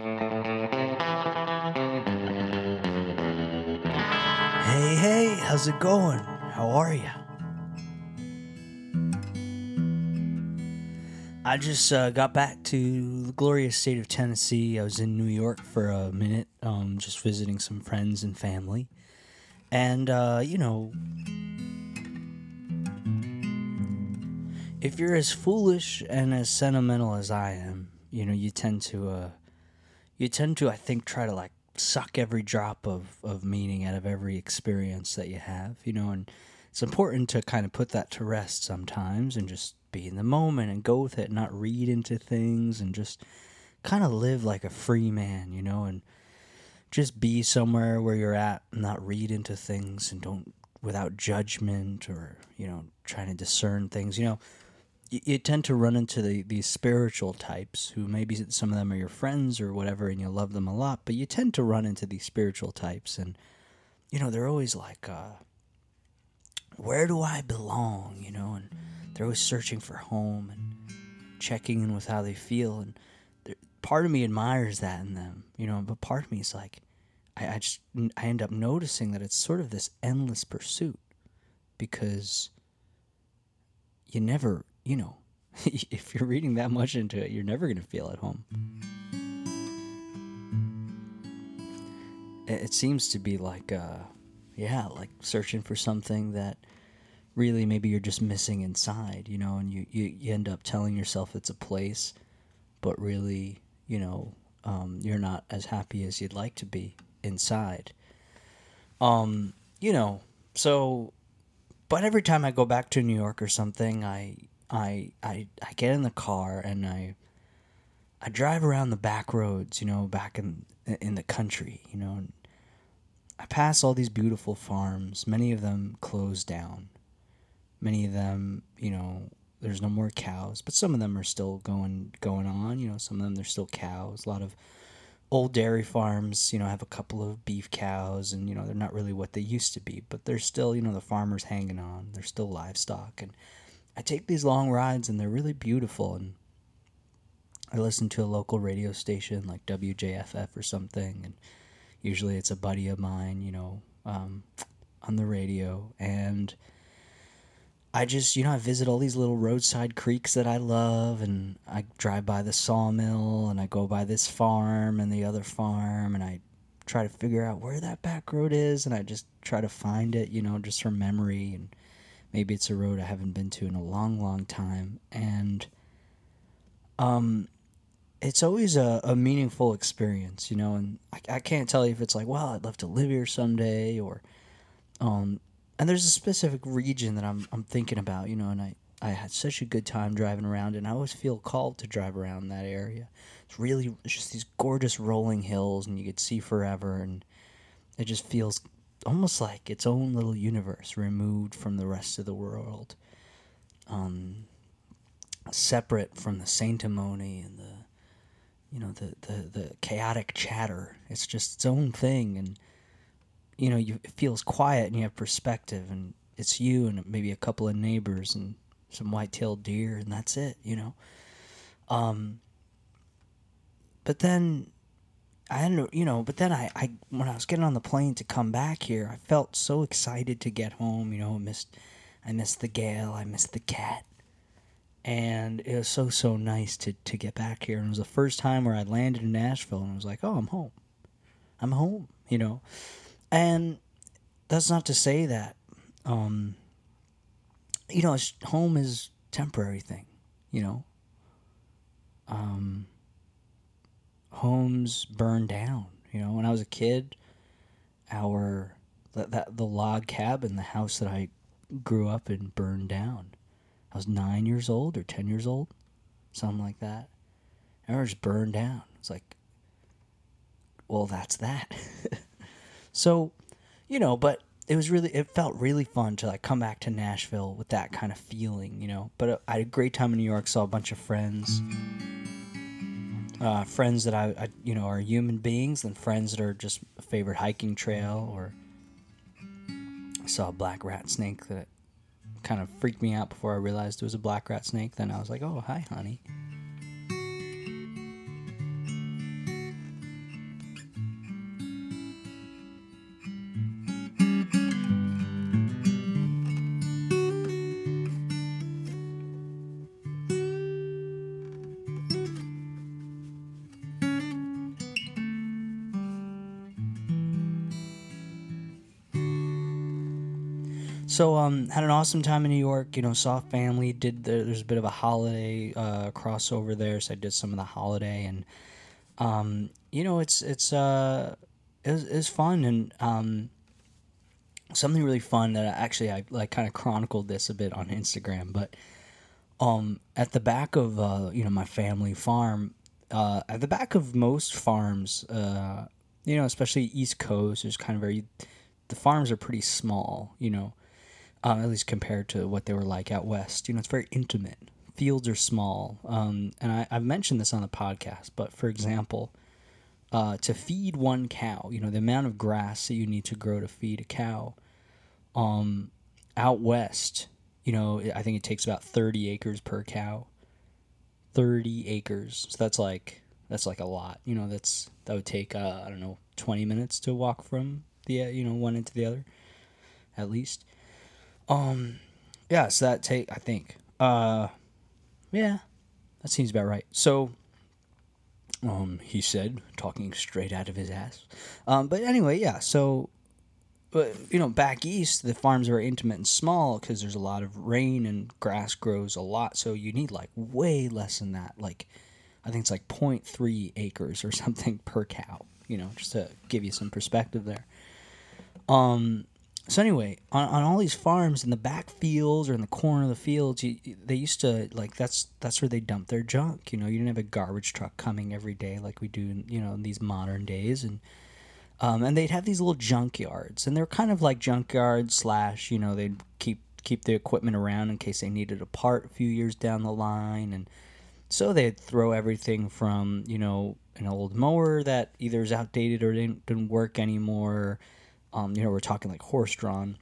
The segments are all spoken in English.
Hey, hey, how's it going? How are you? I just uh, got back to the glorious state of Tennessee. I was in New York for a minute, um, just visiting some friends and family. And, uh, you know, if you're as foolish and as sentimental as I am, you know, you tend to, uh, you tend to, I think, try to like suck every drop of, of meaning out of every experience that you have, you know, and it's important to kind of put that to rest sometimes and just be in the moment and go with it, not read into things and just kind of live like a free man, you know, and just be somewhere where you're at, and not read into things and don't without judgment or, you know, trying to discern things, you know. You, tend to run into the, these spiritual types who maybe some of them are your friends or whatever and you love them a lot, but you tend to run into these spiritual types and, you know, they're always like, uh, where do I belong, you know, and they're always searching for home and checking in with how they feel. And part of me admires that in them, you know, but part of me is like, I, I just, I end up noticing that it's sort of this endless pursuit because you never, you know, if you're reading that much into it, you're never going to feel at home. It, seems to be like, uh, yeah, like searching for something that really maybe you're just missing inside, you know, and you, you, you end up telling yourself it's a place, but really, you know, um, you're not as happy as you'd like to be inside. Um, you know, so, but every time I go back to New York or something, I, I, I, I get in the car and I, I drive around the back roads, you know, back in in the country, you know. I pass all these beautiful farms. Many of them closed down. Many of them, you know, there's no more cows, but some of them are still going going on. You know, some of them there's still cows. A lot of old dairy farms, you know, have a couple of beef cows, and you know they're not really what they used to be, but they're still, you know, the farmers hanging on. They're still livestock, and I take these long rides, and they're really beautiful. And I listen to a local radio station like WJFF or something, and usually it's a buddy of mine, you know, um, on the radio, and I just, you know, I visit all these little roadside creeks that I love, and I drive by the sawmill, and I go by this farm and the other farm, and I try to figure out where that back road is, and I just try to find it, you know, just from memory, and maybe it's a road I haven't been to in a long, long time, and um, it's always a, a meaningful experience, you know, and I, I can't tell you if it's like, well, I'd love to live here someday, or um, and there's a specific region that I'm I'm thinking about, you know, and I I had such a good time driving around, and I always feel called to drive around that area. It's really it's just these gorgeous rolling hills, and you could see forever, and it just feels almost like its own little universe, removed from the rest of the world, um, separate from the sanctimony and the you know the the the chaotic chatter. It's just its own thing, and you know, you, it feels quiet and you have perspective, and it's you and maybe a couple of neighbors and some white-tailed deer, and that's it, you know. Um, but then I had, you know, but then I, I, when I was getting on the plane to come back here, I felt so excited to get home. You know, I missed, I missed the gale, I missed the cat, and it was so so nice to to get back here. And it was the first time where I landed in Nashville, and I was like, oh, I'm home, I'm home. You know, and that's not to say that, um, you know, home is temporary thing, you know. Um, homes burn down. You know, when I was a kid, our that, that the log cabin, the house that I grew up in, burned down. I was nine years old or ten years old, something like that. And it was burned down. It's like, well, that's that. So, you know, but it was really it felt really fun to like come back to Nashville with that kind of feeling, you know. But uh, I had a great time in New York. Saw a bunch of friends, uh, friends that I, I, you know are human beings, and friends that are just a favorite hiking trail. Or I saw a black rat snake that kind of freaked me out before I realized it was a black rat snake. Then I was like, oh hi, honey. So um, had an awesome time in New York. You know, saw family. Did the, there's a bit of a holiday uh, crossover there, so I did some of the holiday, and um, you know, it's it's uh, it was, it fun and um, something really fun that I, actually I like kind of chronicled this a bit on Instagram, but um, at the back of uh, you know my family farm, uh, at the back of most farms, uh, you know, especially East Coast, there's kind of very the farms are pretty small, you know, uh, at least compared to what they were like out west. You know, it's very intimate. Fields are small, um, and I, I've mentioned this on the podcast. But for example, uh, to feed one cow, you know, the amount of grass that you need to grow to feed a cow, um, out west, you know, I think it takes about thirty acres per cow. Thirty acres, so that's like that's like a lot. You know, that's that would take uh, I don't know twenty minutes to walk from the you know one end to the other, at least. Um, yeah, so that take I think. Uh, yeah, that seems about right. So, um, he said, talking straight out of his ass. Um, but anyway, yeah. So, but you know, back east, the farms are intimate and small because there's a lot of rain and grass grows a lot. So you need like way less than that. Like, I think it's like 0.3 acres or something per cow. You know, just to give you some perspective there. Um, so anyway, on, on all these farms in the back fields or in the corner of the fields, you, they used to like that's that's where they dump their junk. You know, you didn't have a garbage truck coming every day like we do, in, you know, in these modern days, and um, and they'd have these little junkyards, and they're kind of like junkyards slash, you know, they'd keep keep the equipment around in case they needed a part a few years down the line, and so they'd throw everything from you know an old mower that either is outdated or didn't, didn't work anymore um, you know, we're talking like horse drawn,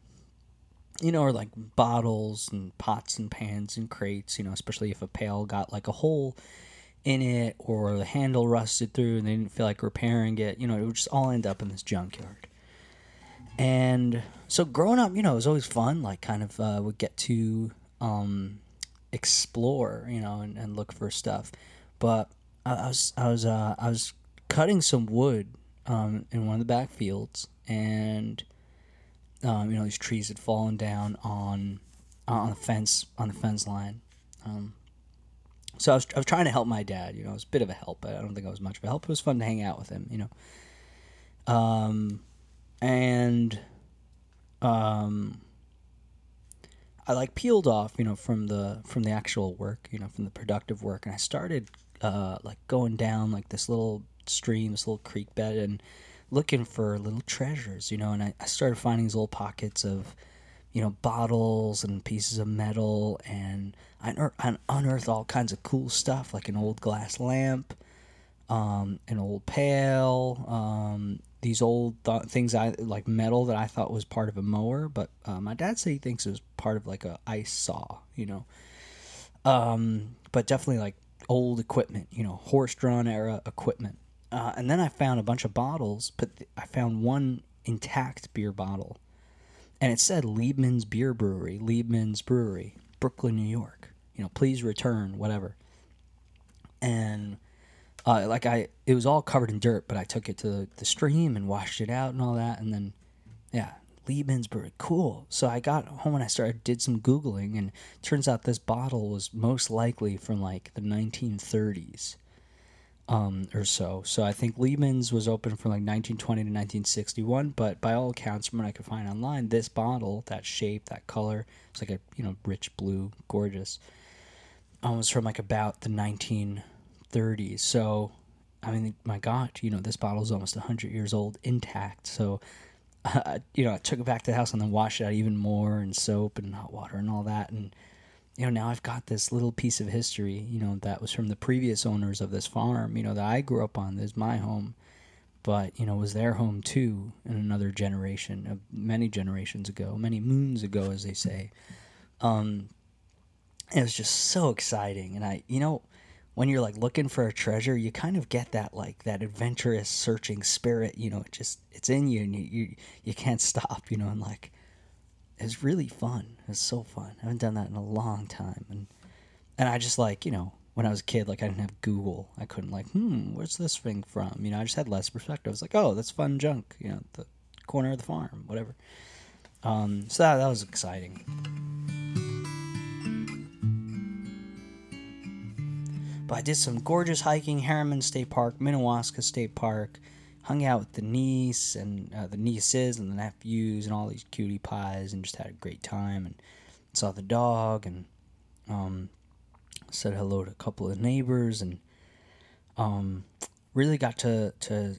you know, or like bottles and pots and pans and crates, you know, especially if a pail got like a hole in it or the handle rusted through and they didn't feel like repairing it, you know, it would just all end up in this junkyard. And so growing up, you know, it was always fun, like kind of uh, would get to um, explore, you know, and, and look for stuff. But I, I was, I was, uh, I was cutting some wood um, in one of the back fields and um, you know these trees had fallen down on on the fence on the fence line. Um, so I was, I was trying to help my dad. You know, it was a bit of a help, but I don't think I was much of a help. It was fun to hang out with him. You know, um, and um, I like peeled off. You know, from the from the actual work. You know, from the productive work, and I started uh, like going down like this little stream, this little creek bed, and looking for little treasures, you know, and I, I started finding these little pockets of, you know, bottles and pieces of metal, and I, I unearthed all kinds of cool stuff, like an old glass lamp, um, an old pail, um, these old th- things I like metal that I thought was part of a mower, but uh, my dad said he thinks it was part of like a ice saw, you know. Um, but definitely like old equipment, you know, horse drawn era equipment. Uh, and then I found a bunch of bottles, but th- I found one intact beer bottle. And it said Liebmann's Beer Brewery, Liebmann's Brewery, Brooklyn, New York. You know, please return, whatever. And uh, like I, it was all covered in dirt, but I took it to the, stream and washed it out and all that. And then, yeah, Liebmann's Brewery, cool. So I got home and I started did some googling, and turns out this bottle was most likely from like the 1930s um, or so. So I think Liebmann's was open from like 1920 to 1961, but by all accounts, from what I could find online, this bottle, that shape, that color, it's like a you know rich blue, gorgeous, um, was from like about the 1930s. So I mean, my God, you know, this bottle is almost 100 years old, intact. So. Uh, you know, I took it back to the house and then washed it out even more and soap and hot water and all that. And you know, now I've got this little piece of history, you know, that was from the previous owners of this farm, you know, that I grew up on. This is my home, but, you know, was their home too in another generation, of many generations ago, many moons ago, as they say. Um, it was just so exciting. And I, you know, when you're like looking for a treasure, you kind of get that like that adventurous searching spirit, you know, it just, it's in you and you, you, you can't stop, you know, and like, it's really fun. It's so fun. I haven't done that in a long time, and and I just like you know when I was a kid, like I didn't have Google. I couldn't like, hmm, where's this thing from? You know, I just had less perspective. I was like, oh, that's fun junk. You know, the corner of the farm, whatever. Um, so that, that was exciting. But I did some gorgeous hiking, Harriman State Park, Minnewaska State Park, hung out with the niece and uh, the nieces and the nephews and all these cutie pies and just had a great time and saw the dog and um, said hello to a couple of neighbors and um, really got to to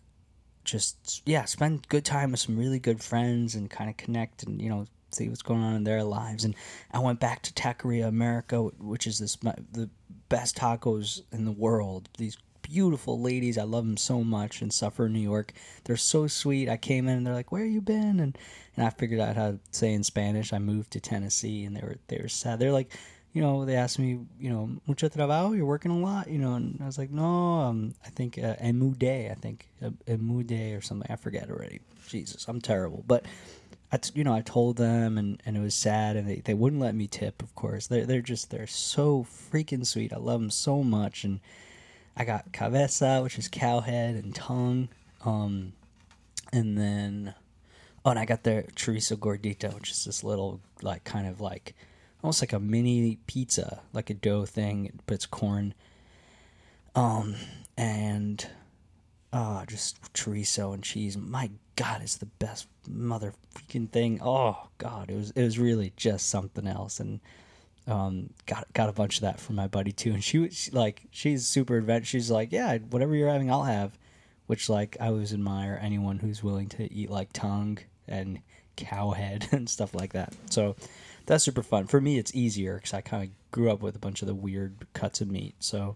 just yeah spend good time with some really good friends and kind of connect and you know see what's going on in their lives. And I went back to Taqueria America which is this the best tacos in the world these beautiful ladies. I love them so much in Suffolk New York. They're so sweet. I came in and they're like where you been? And and I figured out how to say in Spanish I moved to Tennessee and they were they were sad. They're like you know, they asked me, you know, mucho trabajo, you're working a lot, you know, and I was like, no, um, I think uh, emude, I think uh, emude or something, I forget already. Jesus, I'm terrible, but I, t- you know, I told them, and, and it was sad, and they, they wouldn't let me tip. Of course, they're they're just they're so freaking sweet. I love them so much, and I got cabeza, which is cow head, and tongue, um, and then oh, and I got their chorizo gordita, which is this little like kind of like almost like a mini pizza, like a dough thing, but it's corn. Um, and uh, just chorizo and cheese. My God, it's the best mother freaking thing. Oh God, it was it was really just something else. And um, got got a bunch of that from my buddy too. And she was like, she's super adventurous. She's like, yeah, whatever you're having, I'll have. Which like I always admire anyone who's willing to eat like tongue and cow head and stuff like that. So that's super fun. For me, it's easier because I kind of grew up with a bunch of the weird cuts of meat. So,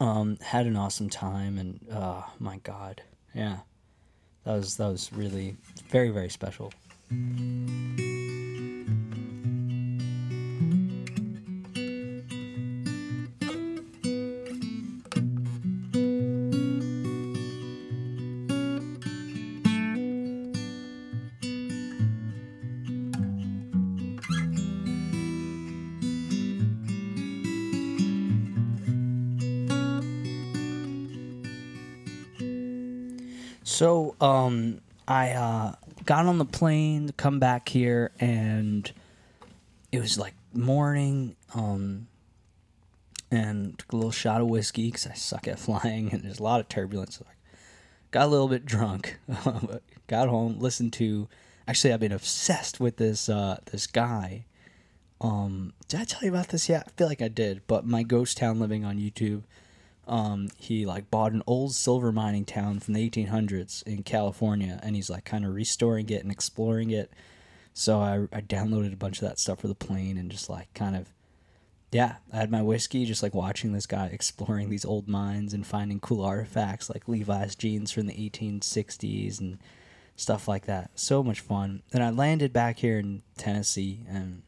um, had an awesome time, and uh, my God, yeah, that was that was really very very special. Um, I uh, got on the plane to come back here, and it was like morning. Um, and took a little shot of whiskey because I suck at flying, and there's a lot of turbulence. So I got a little bit drunk, got home, listened to. Actually, I've been obsessed with this uh, this guy. Um, did I tell you about this yet? I feel like I did, but my ghost town living on YouTube um, he like bought an old silver mining town from the 1800s in California, and he's like kind of restoring it and exploring it. So I, I downloaded a bunch of that stuff for the plane and just like kind of, yeah, I had my whiskey, just like watching this guy exploring these old mines and finding cool artifacts like Levi's jeans from the 1860s and stuff like that. So much fun. And I landed back here in Tennessee and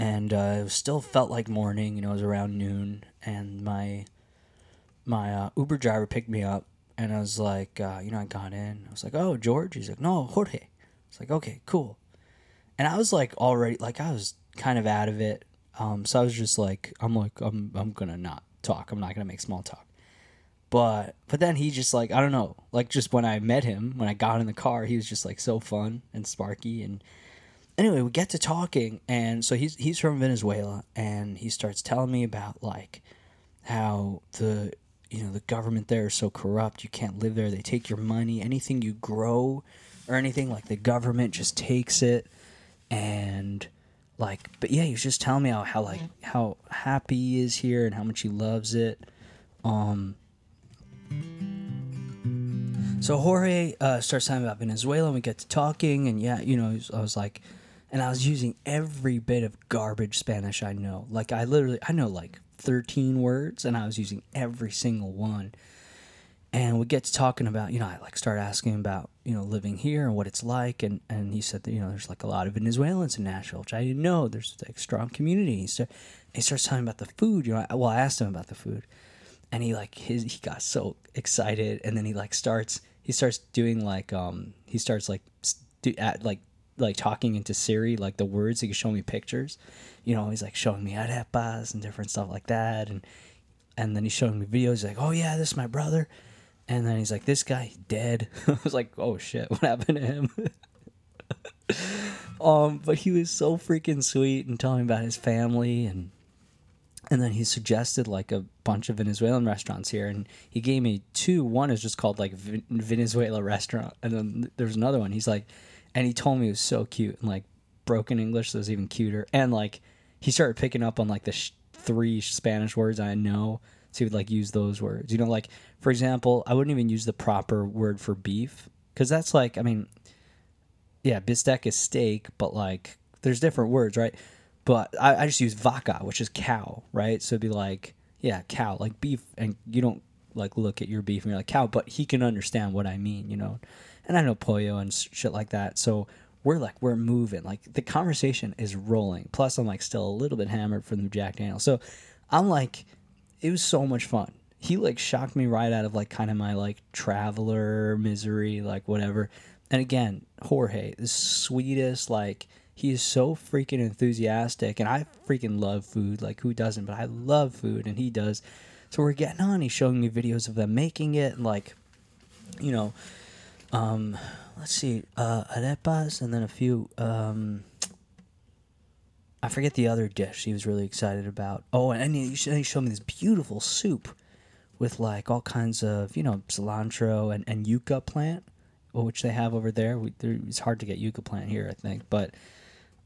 and uh, it still felt like morning. You know, it was around noon, and my my uh, Uber driver picked me up, and I was like, uh, you know, I got in. I was like, oh, George. He's like, no, Jorge. It's like, okay, cool. And I was like, already, like, I was kind of out of it. Um, so I was just like, I'm like, I'm, I'm gonna not talk. I'm not gonna make small talk. But, but then he just like, I don't know, like just when I met him, when I got in the car, he was just like so fun and sparky and anyway, we get to talking, and so he's he's from Venezuela, and he starts telling me about like how the you know the government there is so corrupt. You can't live there. They take your money. Anything you grow or anything like the government just takes it, and like, but yeah, he was just telling me how, how like how happy he is here and how much he loves it. Um. So Jorge uh, starts talking about Venezuela, and we get to talking, and yeah, you know, I was like, and I was using every bit of garbage Spanish I know. Like I literally I know like 13 words and I was using every single one. And we get to talking about, you know, I like start asking about, you know, living here and what it's like and and he said that, you know, there's like a lot of Venezuelans in Nashville, which I didn't know. There's like strong community. So he starts talking about the food, you know, I, well, I asked him about the food. And he like his he got so excited and then he like starts he starts doing like um he starts like st- at like like talking into Siri, like the words. He could show me pictures. You know, he's like showing me arepas and different stuff like that. And and then he's showing me videos. He's like, oh yeah, this is my brother. And then he's like, this guy dead. I was like, oh shit, what happened to him? um, but he was so freaking sweet and telling about his family and and then he suggested like a bunch of Venezuelan restaurants here, and he gave me two. One is just called like Venezuela restaurant, and then there's another one. He's like, and he told me it was so cute and like broken English, so it was even cuter. And like he started picking up on like the sh- three Spanish words I know, so he would like use those words. You know, like for example, I wouldn't even use the proper word for beef because that's like, I mean, yeah, bistec is steak, but like there's different words, right? But I, I just use vaca, which is cow, right? So it'd be like, yeah, cow, like beef, and you don't like look at your beef and you're like cow, but he can understand what I mean, you know. And I know pollo and shit like that, so we're like we're moving, like the conversation is rolling. Plus, I'm like still a little bit hammered from the Jack Daniels, so I'm like, it was so much fun. He like shocked me right out of like kind of my like traveler misery, like whatever. And again, Jorge, the sweetest, like he is so freaking enthusiastic and i freaking love food like who doesn't but i love food and he does so we're getting on he's showing me videos of them making it and like you know um let's see uh arepas and then a few um i forget the other dish he was really excited about oh and he, showed me this beautiful soup with like all kinds of you know cilantro and, and yucca plant which they have over there. We, it's hard to get yucca plant here, I think, but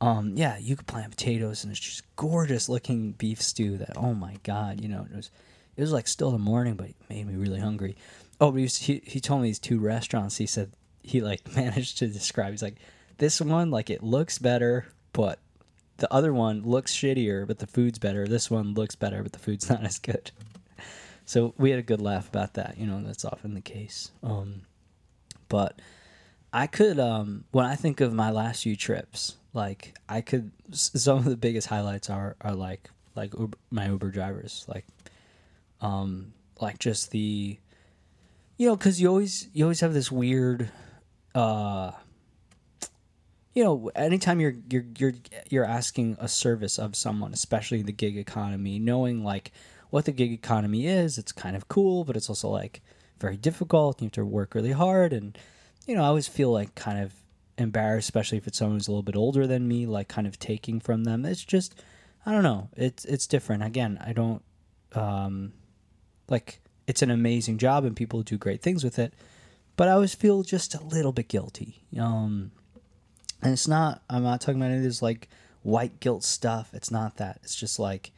um, yeah, could plant potatoes, and it's just gorgeous looking beef stew. That oh my god, you know it was it was like still the morning, but it made me really hungry. Oh, he, was, he he told me these two restaurants. He said he like managed to describe. He's like this one like it looks better, but the other one looks shittier, but the food's better. This one looks better, but the food's not as good. So we had a good laugh about that. You know, that's often the case. Um, but I could um, when I think of my last few trips, like I could some of the biggest highlights are are like like Uber, my Uber drivers like um like just the you know cuz you always you always have this weird uh you know anytime you're you're you're you're asking a service of someone especially in the gig economy knowing like what the gig economy is it's kind of cool but it's also like very difficult you have to work really hard and you know I always feel like kind of embarrassed, especially if it's someone who's a little bit older than me, like kind of taking from them. It's just, I don't know. It's it's different. Again, I don't um, like. It's an amazing job, and people do great things with it. But I always feel just a little bit guilty. Um, and it's not. I'm not talking about any of this like white guilt stuff. It's not that. It's just like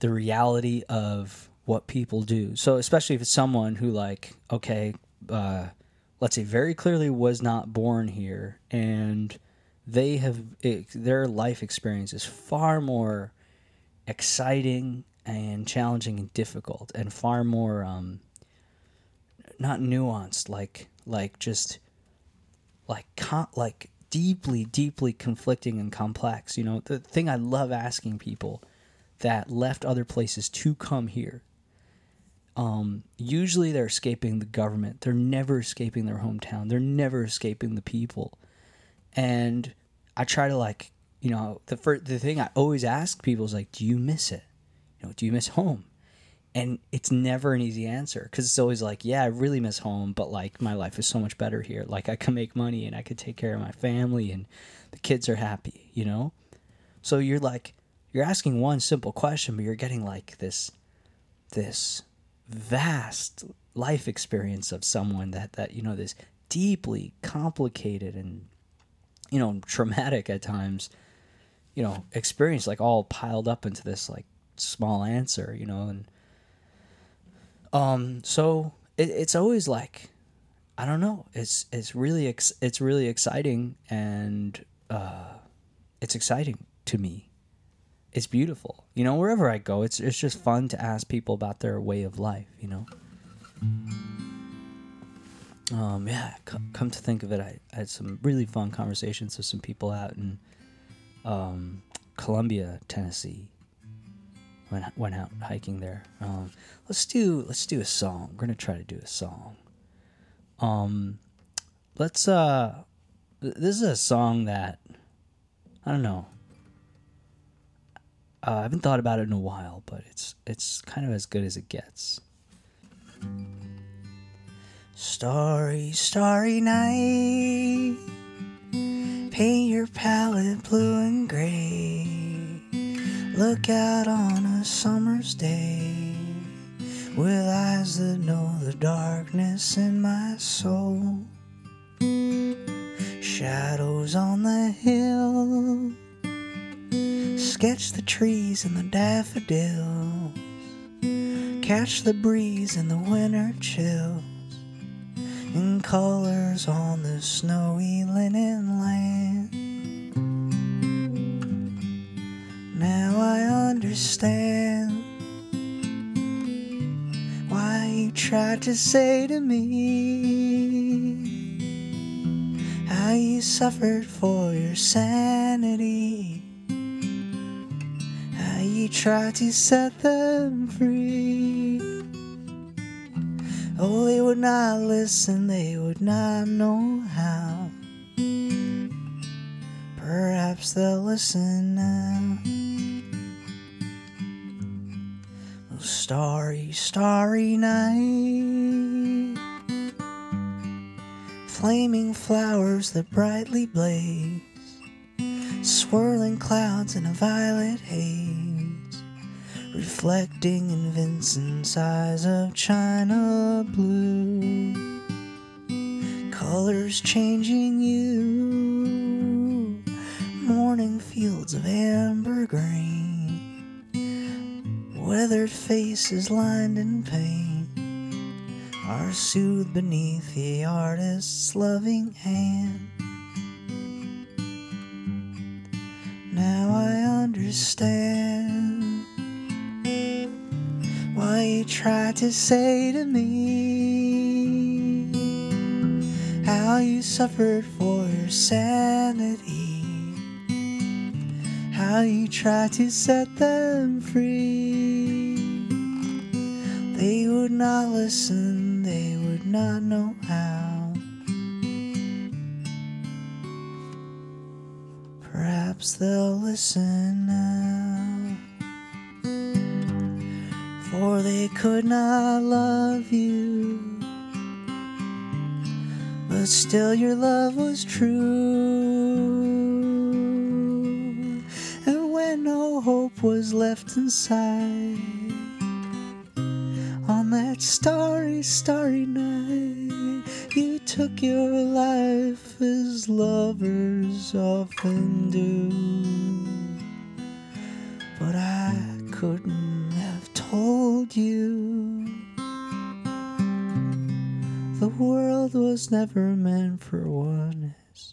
the reality of what people do. So especially if it's someone who like, okay, uh, let's say very clearly was not born here and they have it, their life experience is far more exciting and challenging and difficult and far more um, not nuanced like like just like con- like deeply deeply conflicting and complex you know the thing i love asking people that left other places to come here um, usually they're escaping the government. They're never escaping their hometown. They're never escaping the people. And I try to like, you know, the first, the thing I always ask people is like, do you miss it? Know, do you miss home? And it's never an easy answer because it's always like, yeah, I really miss home, but like my life is so much better here. Like I can make money and I can take care of my family and the kids are happy, you know? So you're like, you're asking one simple question, but you're getting like this, this vast life experience of someone that that you know this deeply complicated and you know traumatic at times you know experience like all piled up into this like small answer you know and um so it, it's always like i don't know it's it's really ex- it's really exciting and uh it's exciting to me it's beautiful. You know, wherever I go, it's it's just fun to ask people about their way of life. You know. Um, yeah, c- come to think of it, I, I, had some really fun conversations with some people out in um, Columbia, Tennessee. Went went out hiking there. Um, let's do let's do a song. We're gonna try to do a song. Um, let's uh, this is a song that I don't know. Uh, I haven't thought about it in a while, but it's it's kind of as good as it gets. Starry, starry night, Paint your palette blue and gray. Look out on a summer's day with eyes that know the darkness in my soul. Shadows on the hill. Sketch the trees and the daffodils. Catch the breeze and the winter chills. In colors on the snowy linen land. Now I understand why you tried to say to me how you suffered for your sanity, how you tried to set them free. Oh, they would not listen, they would not know how. Perhaps they'll listen now. Starry, starry night. Flaming flowers that brightly blaze. Swirling clouds in a violet haze. Reflecting in Vincent's eyes of china blue. Colors changing you. Morning fields of amber green weathered faces lined in pain are soothed beneath the artist's loving hand. Now I understand why you tried to say to me how you suffered for your sanity how you try to set them free. They would not listen, they would not know how. Perhaps they'll listen now. For they could not love you. But still, your love was true. No hope was left inside, on that starry, starry night, you took your life as lovers often do. But I couldn't have told you. The world was never meant for one as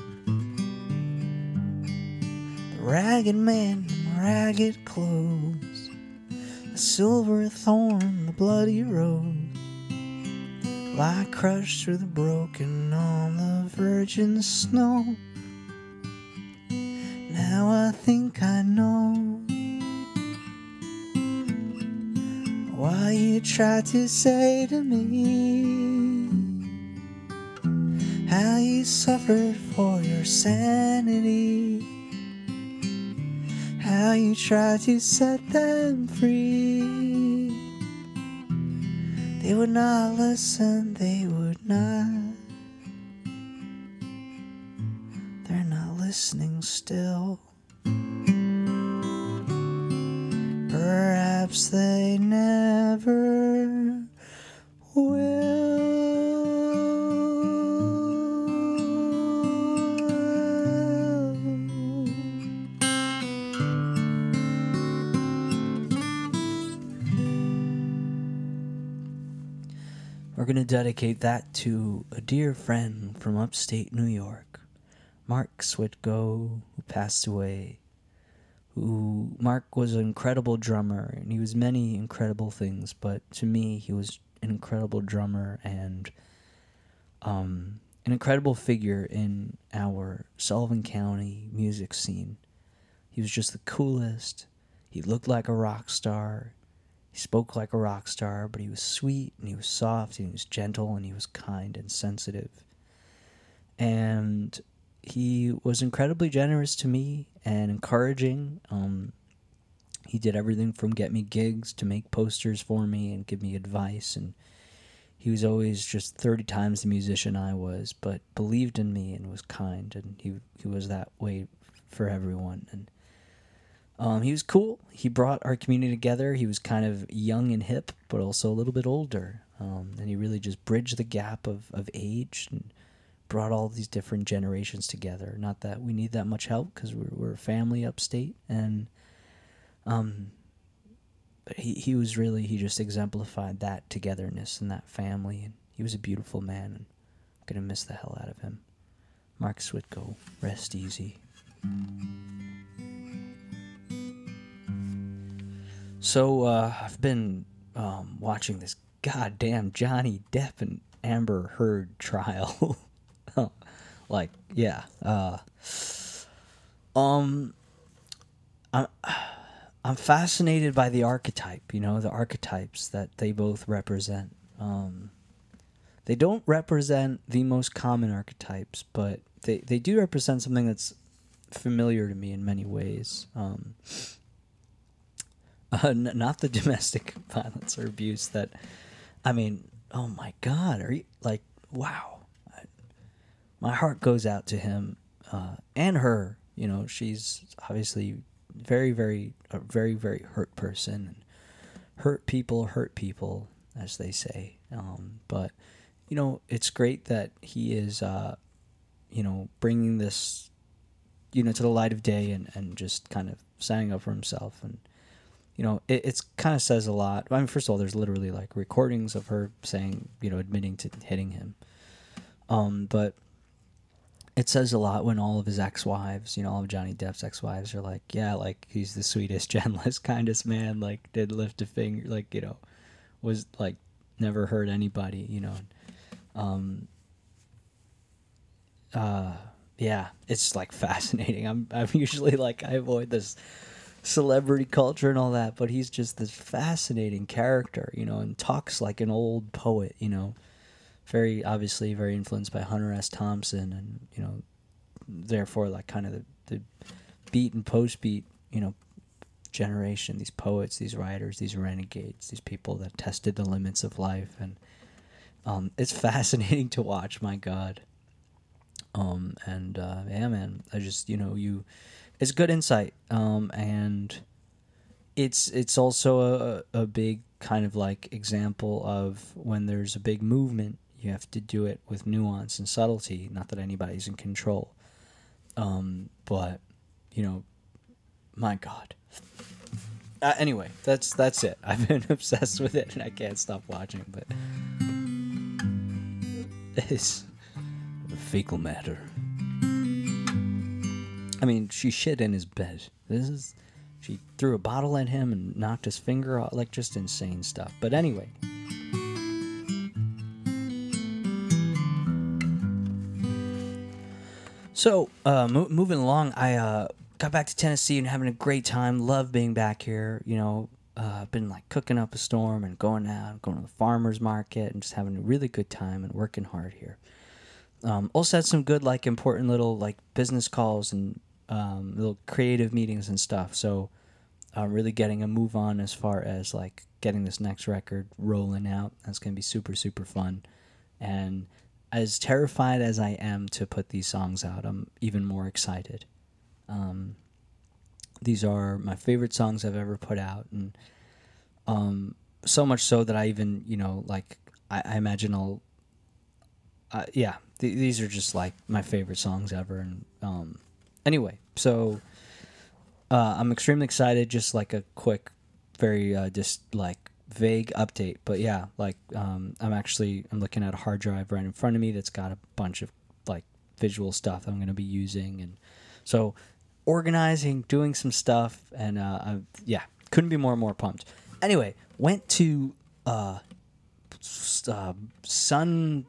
Ragged man in ragged clothes, the silver thorn, the bloody rose, lie crushed through the broken on the virgin snow. Now I think I know why you tried to say to me how you suffered for your sanity, how you tried to set them free. They would not listen, they would not. They're not listening still. Perhaps they never will. Going to dedicate that to a dear friend from upstate New York, Mark Switko, who passed away. Who Mark was an incredible drummer, and he was many incredible things. But to me, he was an incredible drummer, and um, an incredible figure in our Sullivan County music scene. He was just the coolest. He looked like a rock star. He spoke like a rock star, but he was sweet and he was soft and he was gentle and he was kind and sensitive. And he was incredibly generous to me and encouraging. Um, he did everything from get me gigs to make posters for me and give me advice and he was always just 30 times the musician I was, but believed in me and was kind, and he he was that way for everyone. And um, he was cool. He brought our community together. He was kind of young and hip, but also a little bit older. Um, and he really just bridged the gap of, of age and brought all these different generations together. Not that we need that much help because we're, we're a family upstate. And um, but he he was really he just exemplified that togetherness and that family and he was a beautiful man and I'm gonna miss the hell out of him. Mark Switko, rest easy. So uh, I've been um, watching this goddamn Johnny Depp and Amber Heard trial. like, yeah. Uh, um, I'm. I'm fascinated by the archetype, you know, the archetypes that they both represent. Um, they don't represent the most common archetypes, but they, they do represent something that's familiar to me in many ways. Um, uh, n- not the domestic violence or abuse that, I mean, oh my God, are you like, wow. I, my heart goes out to him uh, and her. You know, she's obviously very, very, a very, very hurt person. Hurt people hurt people, as they say. Um, but you know, it's great that he is, uh, you know, bringing this, you know, to the light of day and and just kind of standing up for himself and. You know, it it's kind of says a lot. I mean, first of all, there's literally like recordings of her saying, you know, admitting to hitting him. Um, but it says a lot when all of his ex-wives, you know, all of Johnny Depp's ex-wives are like, yeah, like he's the sweetest, gentlest, kindest man, like did lift a finger, like, you know, was like never hurt anybody, you know. Um uh yeah, it's like fascinating. I'm I'm usually like I avoid this celebrity culture and all that, but he's just this fascinating character, you know, and talks like an old poet, you know very obviously very influenced by Hunter S. Thompson, and you know, therefore like kind of the, the beat and post beat, you know, generation. These poets, these writers, these renegades, these people that tested the limits of life, and um, it's fascinating to watch. My God. Um, and uh, yeah, man, I just you know you, it's good insight. Um, and it's it's also a, a big kind of like example of when there's a big movement you have to do it with nuance and subtlety. Not that anybody's in control, um, but you know, my God. Uh, anyway, that's that's it. I've been obsessed with it, and I can't stop watching. But it's fecal matter. I mean, she shit in his bed. This is. She threw a bottle at him and knocked his finger off. Like, just insane stuff. But anyway. So, uh, mo- moving along, I uh, got back to Tennessee and having a great time. Love being back here. You know, uh, been like cooking up a storm and going out, going to the farmers market, and just having a really good time and working hard here. Um, also had some good, like, important little like business calls and um, little creative meetings and stuff. So, uh, really getting a move on as far as like getting this next record rolling out. That's gonna be super super fun, and as terrified as I am to put these songs out, I'm even more excited. Um, these are my favorite songs I've ever put out, and um, so much so that I even, you know, like I, I imagine I'll, uh, yeah, th- these are just like my favorite songs ever. And um, anyway, so uh, I'm extremely excited. Just like a quick, very uh, just like vague update, but yeah, like um, I'm actually I'm looking at a hard drive right in front of me that's got a bunch of like visual stuff I'm going to be using, and so organizing, doing some stuff, and uh, I, yeah, couldn't be more and more pumped. Anyway, went to uh, uh, Sun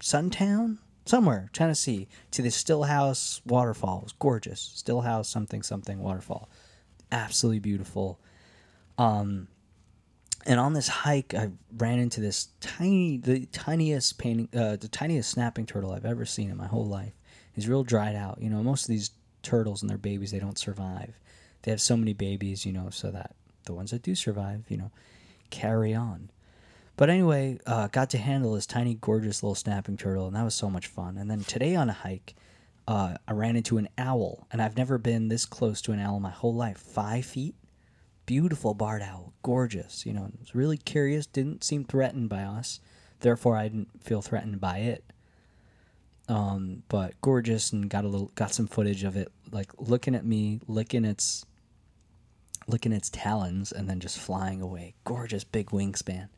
Suntown. Somewhere Tennessee to the Stillhouse waterfall. It was gorgeous. Stillhouse something something waterfall, absolutely beautiful. Um, and on this hike, I ran into this tiny, the tiniest painting, uh, the tiniest snapping turtle I've ever seen in my whole life. He's real dried out. You know, most of these turtles and their babies, they don't survive. They have so many babies, you know, so that the ones that do survive, you know, carry on. But anyway, uh, got to handle this tiny, gorgeous little snapping turtle, and that was so much fun. And then today on a hike, uh, I ran into an owl, and I've never been this close to an owl my whole life. Five feet, beautiful barred owl, gorgeous. You know, was really curious, didn't seem threatened by us, therefore I didn't feel threatened by it. Um, but gorgeous, and got a little, got some footage of it, like looking at me, licking its, licking its talons, and then just flying away. Gorgeous, big wingspan.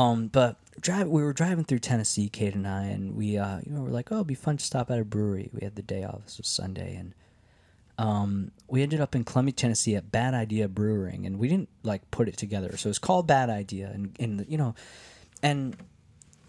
Um, but drive, we were driving through Tennessee, Kate and I, and we, uh, you know, we're like, oh, it'd be fun to stop at a brewery. We had the day off. This was Sunday, and um, we ended up in Columbia, Tennessee at Bad Idea Brewing, and we didn't like put it together. So it's called Bad Idea, and, and you know, and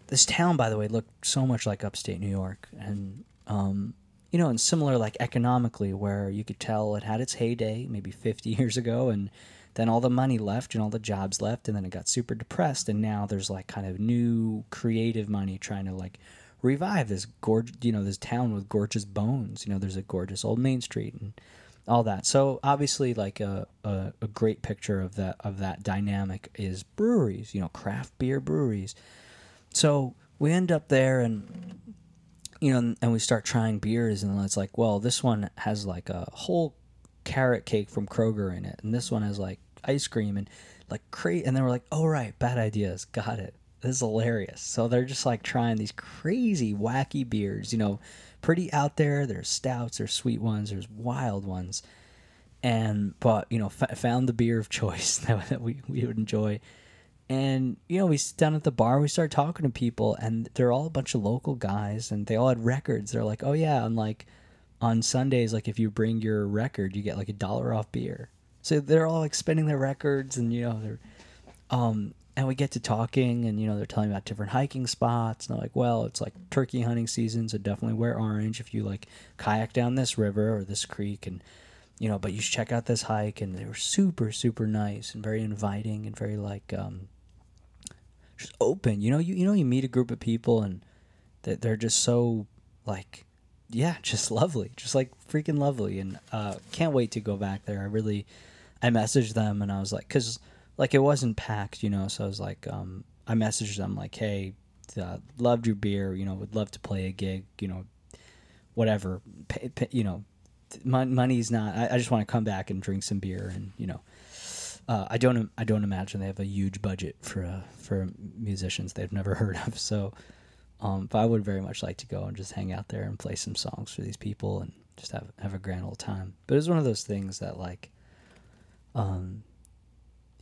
this town, by the way, looked so much like upstate New York, and um, you know, and similar like economically, where you could tell it had its heyday maybe 50 years ago, and then all the money left and all the jobs left and then it got super depressed and now there's like kind of new creative money trying to like revive this gorgeous you know this town with gorgeous bones. You know there's a gorgeous old main street and all that. So obviously like a, a, a great picture of that of that dynamic is breweries you know craft beer breweries. So we end up there and you know and we start trying beers and it's like well this one has like a whole carrot cake from Kroger in it, and this one has like ice cream and like crazy. And then we're like, oh right, bad ideas, got it. This is hilarious. So they're just like trying these crazy, wacky beers. You know, pretty out there. There's stouts, there's sweet ones, there's wild ones, and but you know, f- found the beer of choice that we we would enjoy. And you know, we sit down at the bar, we start talking to people, and they're all a bunch of local guys, and they all had records. They're like, "Oh yeah," and like on Sundays, like if you bring your record, you get like a dollar off beer. So they're all like spending their records, and you know they're, um, and we get to talking, and you know they're telling about different hiking spots, and they're like, well, it's like turkey hunting season, so definitely wear orange if you like kayak down this river or this creek, and you know, but you should check out this hike, and they were super super nice and very inviting and very like um, just open. You know, you you know you meet a group of people and that they're just so like yeah, just lovely, just like freaking lovely, and uh, can't wait to go back there. I really, I messaged them and I was like, because like it wasn't packed, you know, so I was like, um, I messaged them like, hey, uh, loved your beer, you know, would love to play a gig, you know, whatever, pay, pay, you know, money's not. I, I just want to come back and drink some beer, and you know, uh, I don't, I don't imagine they have a huge budget for uh, for musicians they've never heard of, so. Um, but I would very much like to go and just hang out there and play some songs for these people and just have have a grand old time. But it's one of those things that like, um,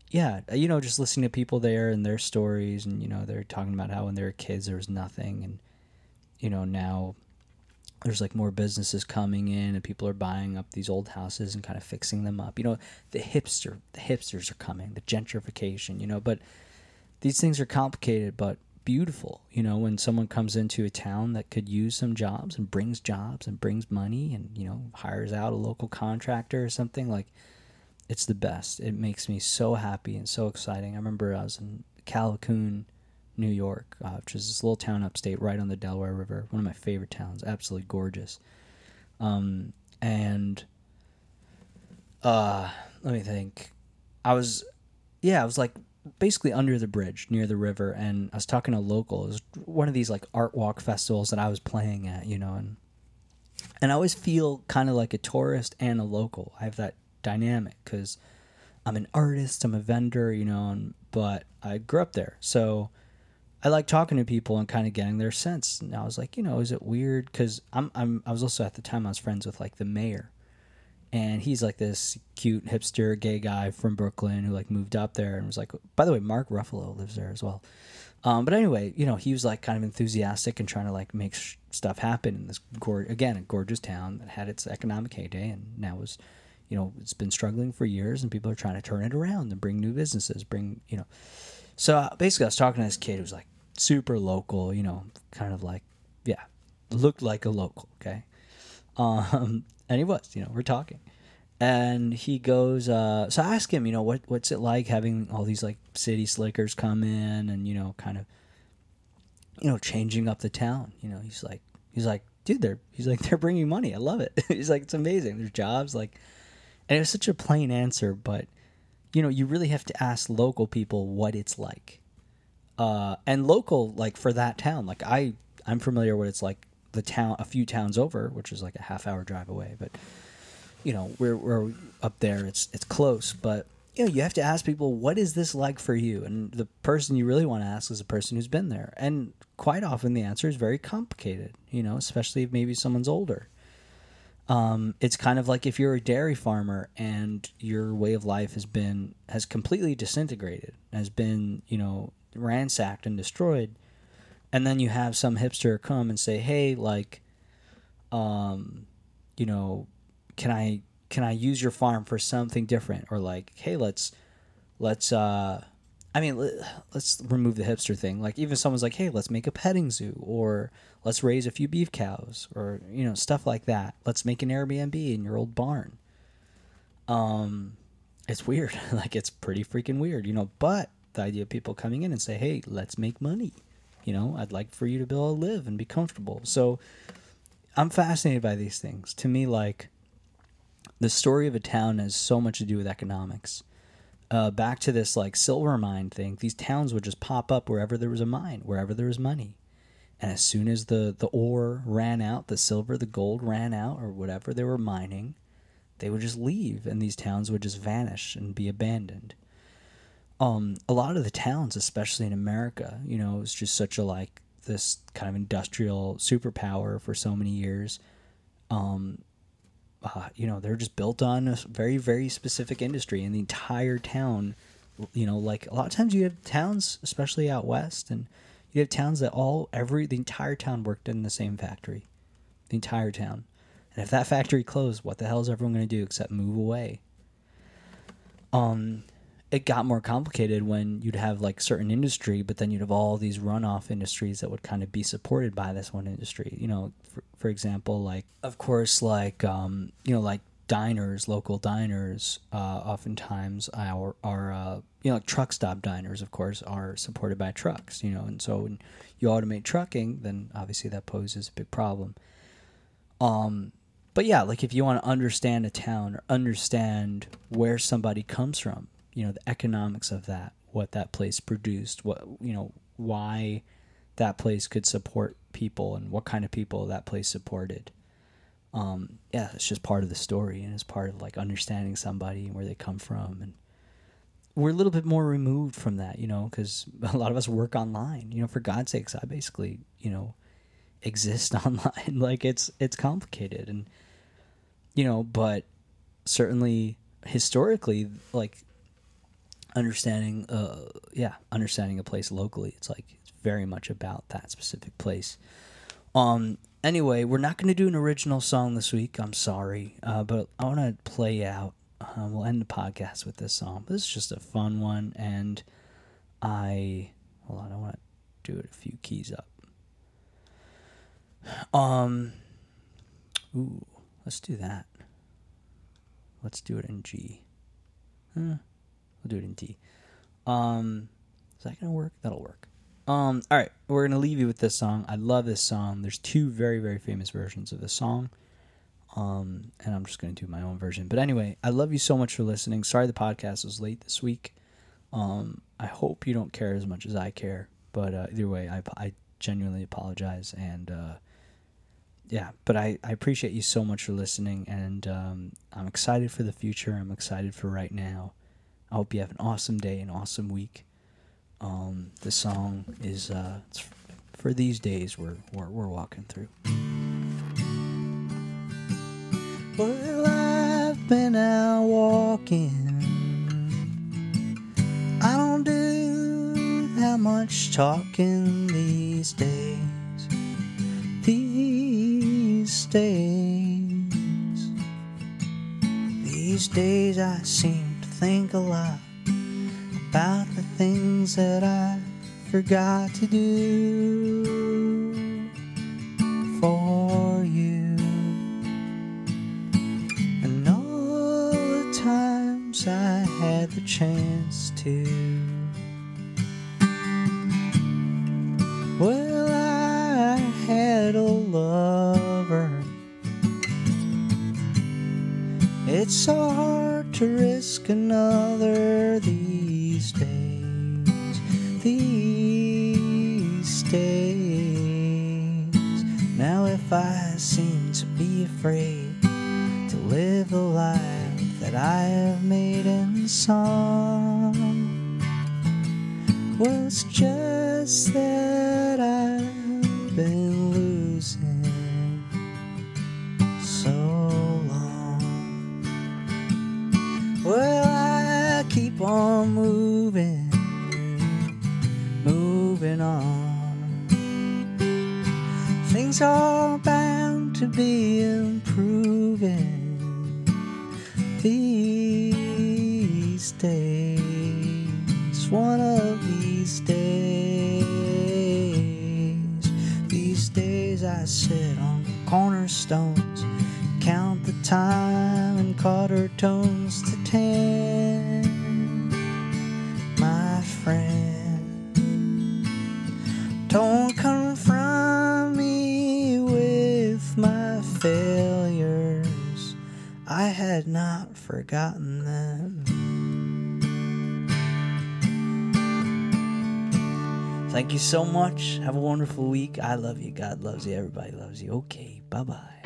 yeah, you know, just listening to people there and their stories, and you know, they're talking about how when they were kids there was nothing, and you know now there's like more businesses coming in and people are buying up these old houses and kind of fixing them up. You know, the hipster the hipsters are coming, the gentrification, you know, but these things are complicated, but beautiful, you know, when someone comes into a town that could use some jobs and brings jobs and brings money and, you know, hires out a local contractor or something like it's the best. It makes me so happy and so exciting. I remember I was in Callicoon, New York, uh, which is this little town upstate right on the Delaware River, one of my favorite towns, absolutely gorgeous. Um, and uh, let me think. I was, yeah, I was like basically under the bridge near the river and I was talking to local. It was one of these like art walk festivals that I was playing at, you know, and and I always feel kind of like a tourist and a local. I have that dynamic cuz I'm an artist, I'm a vendor, you know, and, but I grew up there. So I like talking to people and kind of getting their sense. And I was like, you know, is it weird? Cuz I'm I'm I was also at the time I was friends with like the mayor. And he's like this cute hipster gay guy from Brooklyn who like moved up there and was like by the way Mark Ruffalo lives there as well. Um, but anyway you know he was like kind of enthusiastic and trying to like make sh- stuff happen in this gor- again a gorgeous town that had its economic heyday and now was you know it's been struggling for years and people are trying to turn it around and bring new businesses bring you know so uh, basically I was talking to this kid who was like super local you know kind of like yeah looked like a local. Okay, um, and he was. You know, we're talking, and he goes. Uh, so I ask him, you know, what what's it like having all these like city slickers come in and you know, kind of, you know, changing up the town. You know, he's like, he's like, dude, they're he's like they're bringing money. I love it. he's like, it's amazing. There's jobs like, and it was such a plain answer, but you know, you really have to ask local people what it's like. Uh, and local, like for that town, like I, I'm familiar what it's like the town, a few towns over, which is like a half hour drive away. But you know, we're we're up there. It's it's close, but you know, you have to ask people what is this like for you, and the person you really want to ask is a person who's been there. And quite often, the answer is very complicated. You know, especially if maybe someone's older. Um, it's kind of like if you're a dairy farmer and your way of life has been has completely disintegrated, has been you know ransacked and destroyed, and then you have some hipster come and say, "Hey, like, um, you know, can I can I use your farm for something different?" Or like, "Hey, let's let's uh." I mean, let's remove the hipster thing. Like, even someone's like, "Hey, let's make a petting zoo," or let's raise a few beef cows or you know stuff like that. Let's make an airbnb in your old barn. Um it's weird. Like it's pretty freaking weird you know but the idea of people coming in and say hey let's make money. You know i'd like for you to be able to live and be comfortable. So i'm fascinated by these things. To me like the story of a town has so much to do with economics. Uh, back to this like silver mine thing these towns would just pop up wherever there was a mine wherever there was money and as soon as the, the ore ran out, the silver, the gold ran out, or whatever they were mining, they would just leave and these towns would just vanish and be abandoned. Um, a lot of the towns, especially in America, you know, it's just such a like this kind of industrial superpower for so many years. Um, uh, you know, they're just built on a very, very specific industry, and the entire town, you know, like a lot of times you have towns, especially out west, and you have towns that all every the entire town worked in the same factory, the entire town. And if that factory closed, what the hell is everyone going to do except move away? Um, it got more complicated when you'd have like certain industry, but then you'd have all these runoff industries that would kind of be supported by this one industry. You know, for, for example, like of course, like um, you know, like diners, local diners, uh, oftentimes are are uh, you know like truck stop diners, of course, are supported by trucks. You know, and so when you automate trucking, then obviously that poses a big problem. Um, but yeah, like if you want to understand a town or understand where somebody comes from, you know, the economics of that, what that place produced, what you know, why that place could support people and what kind of people that place supported um, yeah, it's just part of the story and it's part of like understanding somebody and where they come from. And we're a little bit more removed from that, you know, because a lot of us work online. You know, for God's sakes, I basically, you know, exist online. like it's it's complicated, and you know, but certainly historically, like understanding, uh, yeah, understanding a place locally, it's like it's very much about that specific place. Um, anyway, we're not going to do an original song this week. I'm sorry, uh, but I want to play out. Uh, we'll end the podcast with this song. This is just a fun one, and I hold on. I want to do it a few keys up. Um, ooh, let's do that. Let's do it in G. Huh, we'll do it in D. Um, is that gonna work? That'll work. Um, all right, we're gonna leave you with this song. I love this song. There's two very very famous versions of this song. Um, and I'm just gonna do my own version. But anyway, I love you so much for listening. Sorry the podcast was late this week. Um, I hope you don't care as much as I care. But uh, either way, I I genuinely apologize and. Uh, yeah, but I, I appreciate you so much for listening, and um, I'm excited for the future. I'm excited for right now. I hope you have an awesome day, an awesome week. Um, the song is uh, for these days we're, we're, we're walking through. Well, I've been out walking. I don't do that much talking these days. These days. These days I seem to think a lot about the things that I forgot to do. for you. And all the times I had the chance to. Well, I had a lover. It's so hard to risk another these days. These days. Now, if I seem to be afraid to live the life that I have made in song, it's just that I've been losing so long. Well, I keep on moving, Things are bound to be improving these days. One of these days, these days I sit on cornerstones, count the time and cut quarter tones to ten. Forgotten them. Thank you so much. Have a wonderful week. I love you. God loves you. Everybody loves you. Okay. Bye bye.